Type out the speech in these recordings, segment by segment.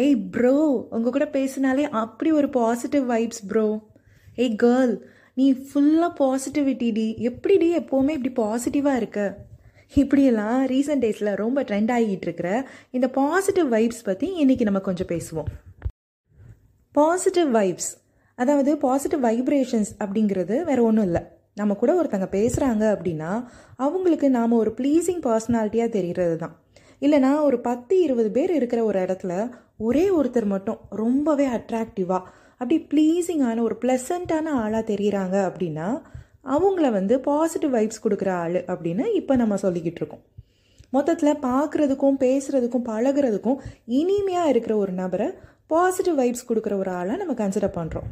ஏய் ப்ரோ உங்கள் கூட பேசினாலே அப்படி ஒரு positive vibes bro hey girl நீ ஃபுல்லாக பாசிட்டிவிட்டிடி எப்படிடி எப்போவுமே இப்படி பாசிட்டிவாக இருக்க? இப்படியெல்லாம் ரீசெண்ட் டேஸில் ரொம்ப ட்ரெண்ட் ஆகிட்டு இருக்கிற இந்த பாசிட்டிவ் வைப்ஸ் பற்றி இன்றைக்கி நம்ம கொஞ்சம் பேசுவோம். பாசிட்டிவ் வைப்ஸ் அதாவது பாசிட்டிவ் வைப்ரேஷன்ஸ் அப்படிங்கிறது வேற ஒன்றும் இல்லை. நம்ம கூட ஒருத்தங்க பேசுகிறாங்க அப்படின்னா அவங்களுக்கு நாம் ஒரு ப்ளீஸிங் பர்சனாலிட்டியாக தெரிகிறது தான் இல்லைனா ஒரு பத்து இருபது பேர் இருக்கிற ஒரு இடத்துல ஒரே ஒருத்தர் மட்டும் ரொம்பவே அட்ராக்டிவாக அப்படி ப்ளீஸிங்கான ஒரு ப்ளசண்ட்டான ஆளாக தெரிகிறாங்க அப்படின்னா அவங்கள வந்து பாசிட்டிவ் வைப்ஸ் கொடுக்குற ஆள் அப்படின்னு இப்போ நம்ம சொல்லிக்கிட்டு இருக்கோம். மொத்தத்தில் பார்க்குறதுக்கும் பேசுகிறதுக்கும் பழகுறதுக்கும் இனிமையாக இருக்கிற ஒரு நபரை பாசிட்டிவ் வைப்ஸ் கொடுக்குற ஒரு ஆளாக நம்ம கன்சிடர் பண்ணுறோம்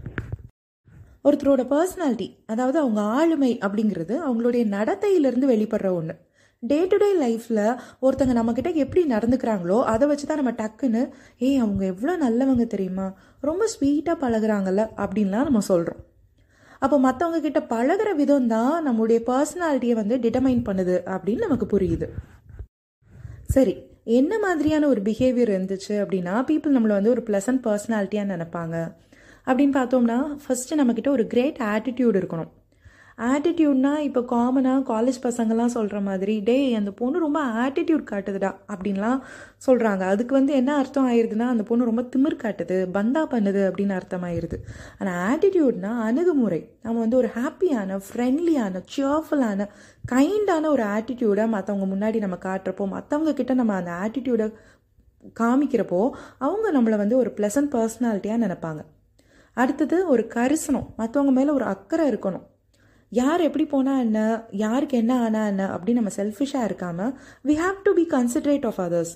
ஒருத்தரோட பர்சனாலிட்டி அதாவது அவங்க ஆளுமை அப்படிங்கிறது அவங்களுடைய நடத்தையிலிருந்து வெளிப்படுற ஒன்று டே டு டே லைஃப்பில் ஒருத்தங்க நம்மக்கிட்ட எப்படி நடந்துக்கிறாங்களோ அதை வச்சு தான் நம்ம டக்குன்னு ஏய் அவங்க எவ்வளோ நல்லவங்க தெரியுமா? ரொம்ப ஸ்வீட்டாக பழகுறாங்கல்ல அப்படின்லாம் நம்ம சொல்கிறோம் அப்போ மற்றவங்க கிட்ட பழகுற விதம் தான் நம்மளுடைய பர்சனாலிட்டியை வந்து டிட்டர்மைன் பண்ணுது அப்படின்னு நமக்கு புரியுது. சரி என்ன மாதிரியான ஒரு பிஹேவியர் இருந்துச்சு அப்படின்னா பீப்புள் நம்மளை வந்து ஒரு ப்ளசன்ட் பர்சனாலிட்டியாக நினைப்பாங்க. அப்படின்னு பார்த்தோம்னா ஃபஸ்ட்டு நம்மக்கிட்ட ஒரு கிரேட் ஆட்டிடியூட் இருக்கணும். ஆட்டிடியூட்னா இப்போ காமனாக காலேஜ் பசங்கள்லாம் சொல்கிற மாதிரி டேய் அந்த பொண்ணு ரொம்ப ஆட்டிடியூட் காட்டுதுடா அப்படின்லாம் சொல்கிறாங்க அதுக்கு வந்து என்ன அர்த்தம் ஆயிடுதுன்னா அந்த பொண்ணு ரொம்ப திமிர் காட்டுது பந்தா பண்ணுது அப்படின்னு அர்த்தம் ஆயிடுது ஆனால் ஆட்டிடியூட்னா அணுகுமுறை. நம்ம வந்து ஒரு ஹாப்பியான ஃப்ரெண்ட்லியான சியர்ஃபுல்லான கைண்டான ஒரு ஆட்டிடியூடை மற்றவங்க முன்னாடி நம்ம காட்டுறப்போ மற்றவங்க கிட்ட நம்ம அந்த ஆட்டிடியூடை காமிக்கிறப்போ அவங்க நம்மளை வந்து ஒரு ப்ளசன்ட் பர்சனாலிட்டியாக நினைப்பாங்க. அடுத்தது ஒரு கரிசனம். மற்றவங்க மேலே ஒரு அக்கறை இருக்கணும். யார் எப்படி போனால் என்ன? யாருக்கு என்ன ஆனால் என்ன? அப்படின்னு நம்ம செல்ஃபிஷாக இருக்காமல் we have to be considerate of others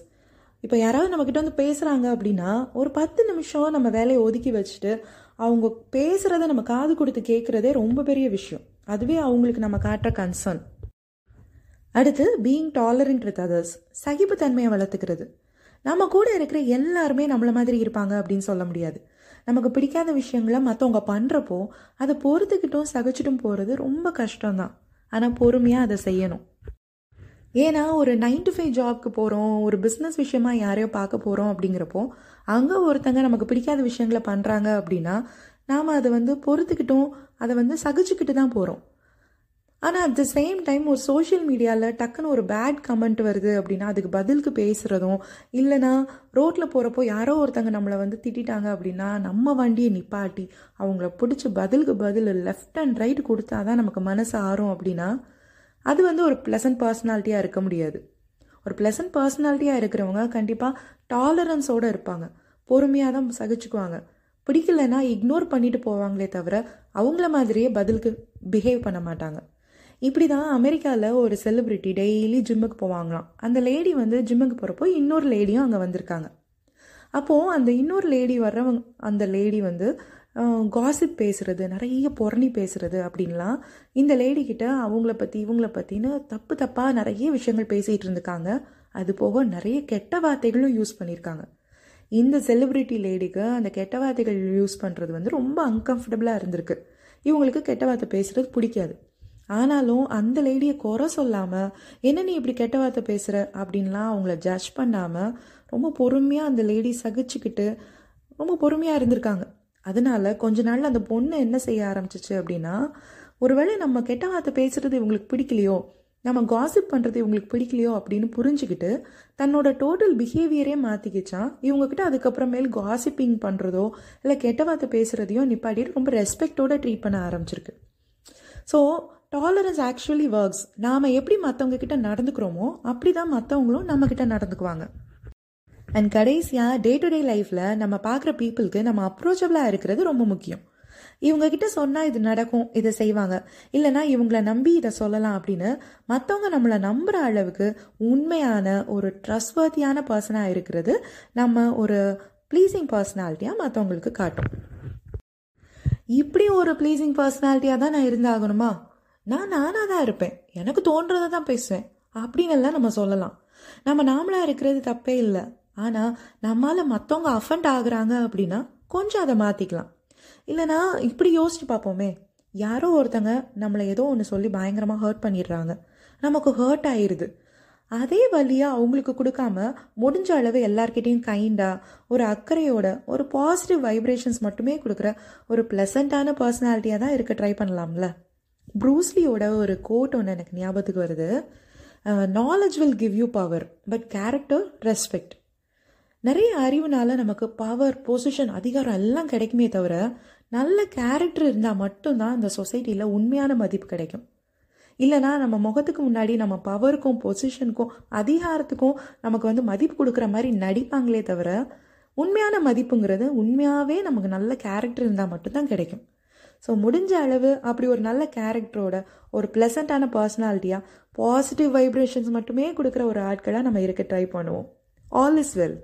இப்போ யாராவது நம்மக்கிட்ட வந்து பேசுகிறாங்க அப்படின்னா ஒரு பத்து நிமிஷம் நம்ம வேலையை ஒதுக்கி வச்சுட்டு அவங்க பேசுகிறத நம்ம காது கொடுத்து கேட்குறதே ரொம்ப பெரிய விஷயம். அதுவே அவங்களுக்கு நம்ம காட்டுற கன்சர்ன் அடுத்து பீயிங் டாலரண்ட் வித் அதர்ஸ் சகிப்புத்தன்மையை வளர்த்துக்கிறது. நம்ம கூட இருக்கிற எல்லாருமே நம்மள மாதிரி இருப்பாங்க அப்படின்னு சொல்ல முடியாது. நமக்கு பிடிக்காத விஷயங்களை மற்றவங்க பண்ணுறப்போ அதை பொறுத்துக்கிட்டும் சகிச்சிட்டும் போகிறது ரொம்ப கஷ்டம்தான். ஆனால் பொறுமையாக அதை செய்யணும். ஏன்னா ஒரு நைன் டு ஃபைவ் ஜாப்க்கு போகிறோம் ஒரு பிஸ்னஸ் விஷயமா யாரையோ பார்க்க போகிறோம் அப்படிங்கிறப்போ அங்கே ஒருத்தங்க நமக்கு பிடிக்காத விஷயங்களை பண்ணுறாங்க அப்படின்னா நாம் அதை வந்து பொறுத்துக்கிட்டும் அதை வந்து சகிச்சுக்கிட்டு தான் போகிறோம் ஆனால் அட் த சேம் டைம் ஒரு சோஷியல் மீடியாவில் டக்குன்னு ஒரு பேட் கமெண்ட் வருது அப்படின்னா அதுக்கு பதிலுக்கு பேசுகிறதும் இல்லைனா ரோட்டில் போகிறப்போ யாரோ ஒருத்தங்க நம்மளை வந்து திட்டாங்க அப்படின்னா நம்ம வண்டியை நிப்பாட்டி அவங்கள பிடிச்சி பதிலுக்கு பதில் லெஃப்ட் அண்ட் ரைட் கொடுத்தா தான் நமக்கு மனசு ஆறும் அப்படின்னா அது வந்து ஒரு ப்ளசன்ட் பர்சனாலிட்டியாக இருக்க முடியாது. ஒரு ப்ளசன்ட் பர்சனாலிட்டியாக இருக்கிறவங்க கண்டிப்பாக டாலரன்ஸோடு இருப்பாங்க. பொறுமையாக தான் சகிச்சுக்குவாங்க. பிடிக்கலன்னா இக்னோர் பண்ணிட்டு போவாங்களே தவிர அவங்கள மாதிரியே பதிலுக்கு பிஹேவ் பண்ண மாட்டாங்க. இப்படி தான் அமெரிக்காவில் ஒரு செலிப்ரிட்டி டெய்லி ஜிம்முக்கு போவாங்களாம். அந்த லேடி வந்து ஜிம்முக்கு போகிறப்போ இன்னொரு லேடியும் அங்கே வந்திருக்காங்க. அப்போது அந்த இன்னொரு லேடி வர்றவங்க அந்த லேடி வந்து காசிப் பேசுகிறது நிறைய புறணி பேசுகிறது அப்படின்லாம் இந்த லேடி கிட்ட அவங்கள பற்றி இவங்கள பற்றின்னு தப்பு தப்பாக நிறைய விஷயங்கள் பேசிகிட்டு இருந்திருக்காங்க அது போக நிறைய கெட்ட வார்த்தைகளும் யூஸ் பண்ணியிருக்காங்க இந்த செலிப்ரிட்டி லேடிக்கு அந்த கெட்ட வார்த்தைகள் யூஸ் பண்ணுறது வந்து ரொம்ப அன்கம்ஃபர்டபுளாக இருந்திருக்கு. இவங்களுக்கு கெட்ட வார்த்தை பேசுகிறது பிடிக்காது. ஆனாலும் அந்த லேடியை குறை சொல்லாமல் என்ன நீ இப்படி கெட்ட வார்த்தை பேசுகிற அப்படின்லாம் அவங்கள ஜட்ஜ் பண்ணாமல் ரொம்ப பொறுமையாக அந்த லேடி சகிச்சுக்கிட்டு ரொம்ப பொறுமையாக இருந்திருக்காங்க. அதனால கொஞ்ச நாள் அந்த பொண்ணு என்ன செய்ய ஆரம்பிச்சிச்சு அப்படின்னா ஒருவேளை நம்ம கெட்ட வார்த்தை பேசுகிறது இவங்களுக்கு பிடிக்கலையோ நம்ம காசிப் பண்ணுறது இவங்களுக்கு பிடிக்கலையோ அப்படின்னு புரிஞ்சுக்கிட்டு தன்னோட டோட்டல் பிஹேவியரே மாற்றிக்கிச்சான் இவங்கக்கிட்ட அதுக்கப்புறமேல் காசிப்பிங் பண்ணுறதோ இல்லை கெட்ட வார்த்தை பேசுகிறதையோ நிப்பாட்டிட்டு ரொம்ப ரெஸ்பெக்டோட ட்ரீட் பண்ண ஆரம்பிச்சிருக்கு. ஸோ டாலரன்ஸ் ஆக்சுவலி ஒர்க்ஸ் நாம் எப்படி மற்றவங்க கிட்ட நடந்துக்கிறோமோ அப்படி தான் மற்றவங்களும் நம்மக்கிட்ட நடந்துக்குவாங்க. அண்ட் கடைசியாக டே டு டே லைஃப்பில் நம்ம பார்க்குற பீப்புளுக்கு நம்ம அப்ரோச்சபிளாக இருக்கிறது ரொம்ப முக்கியம். இவங்க கிட்ட சொன்னால் இது நடக்கும் இதை செய்வாங்க. இல்லைனா இவங்கள நம்பி இதை சொல்லலாம் அப்படின்னு மற்றவங்க நம்மளை நம்புகிற அளவுக்கு உண்மையான ஒரு ட்ரஸ்ட்வர்த்தியான பர்சனாக இருக்கிறது நம்ம ஒரு ப்ளீஸிங் பர்சனாலிட்டியாக மற்றவங்களுக்கு காட்டும். இப்படி ஒரு ப்ளீஸிங் பர்சனாலிட்டியாக தான் நான் இருந்தாகணுமா? நான் நானாக தான் இருப்பேன். எனக்கு தோன்றதை தான் பேசுவேன். அப்படின்னு எல்லாம் நம்ம சொல்லலாம். நம்ம நாமளாக இருக்கிறது தப்பே இல்லை. ஆனால் நம்மளால் மற்றவங்க அஃபண்ட் ஆகுறாங்க அப்படின்னா கொஞ்சம் அதை மாற்றிக்கலாம் இல்லைனா இப்படி யோசிச்சு பார்ப்போமே. யாரோ ஒருத்தங்க நம்மளை ஏதோ ஒன்று சொல்லி பயங்கரமாக ஹர்ட் பண்ணிடுறாங்க. நமக்கு ஹர்ட் ஆயிடுது அதே வழியாக அவங்களுக்கு கொடுக்காம முடிஞ்ச அளவு எல்லார்கிட்டையும் கைண்டாக ஒரு அக்கறையோட ஒரு பாசிட்டிவ் வைப்ரேஷன்ஸ் மட்டுமே கொடுக்குற ஒரு ப்ளசண்ட்டான பர்சனாலிட்டியாக தான் இருக்க ட்ரை பண்ணலாம்ல. ப்ரூஸ்லியோட ஒரு கோட் ஒன்று எனக்கு ஞாபகத்துக்கு வருது. Knowledge will give you power but character respect நிறைய அறிவுனால நமக்கு பவர் பொசிஷன் அதிகாரம் எல்லாம் கிடைக்குமே தவிர நல்ல கேரக்டர் இருந்தால் மட்டும்தான் அந்த சொசைட்டியில் உண்மையான மதிப்பு கிடைக்கும். இல்லைனா நம்ம முகத்துக்கு முன்னாடி நம்ம பவருக்கும் பொசிஷனுக்கும் அதிகாரத்துக்கும் நமக்கு வந்து மதிப்பு கொடுக்குற மாதிரி நடிப்பாங்களே தவிர உண்மையான மதிப்புங்கிறது உண்மையாகவே நமக்கு நல்ல கேரக்டர் இருந்தால் மட்டும்தான் கிடைக்கும். ஸோ முடிஞ்ச அளவு அப்படி ஒரு நல்ல கேரக்டரோட ஒரு ப்ளசண்ட்டான பர்சனாலிட்டியாக பாசிட்டிவ் வைப்ரேஷன்ஸ் மட்டுமே கொடுக்குற ஒரு ஆட்களாக நம்ம இருக்க ட்ரை பண்ணுவோம். All is well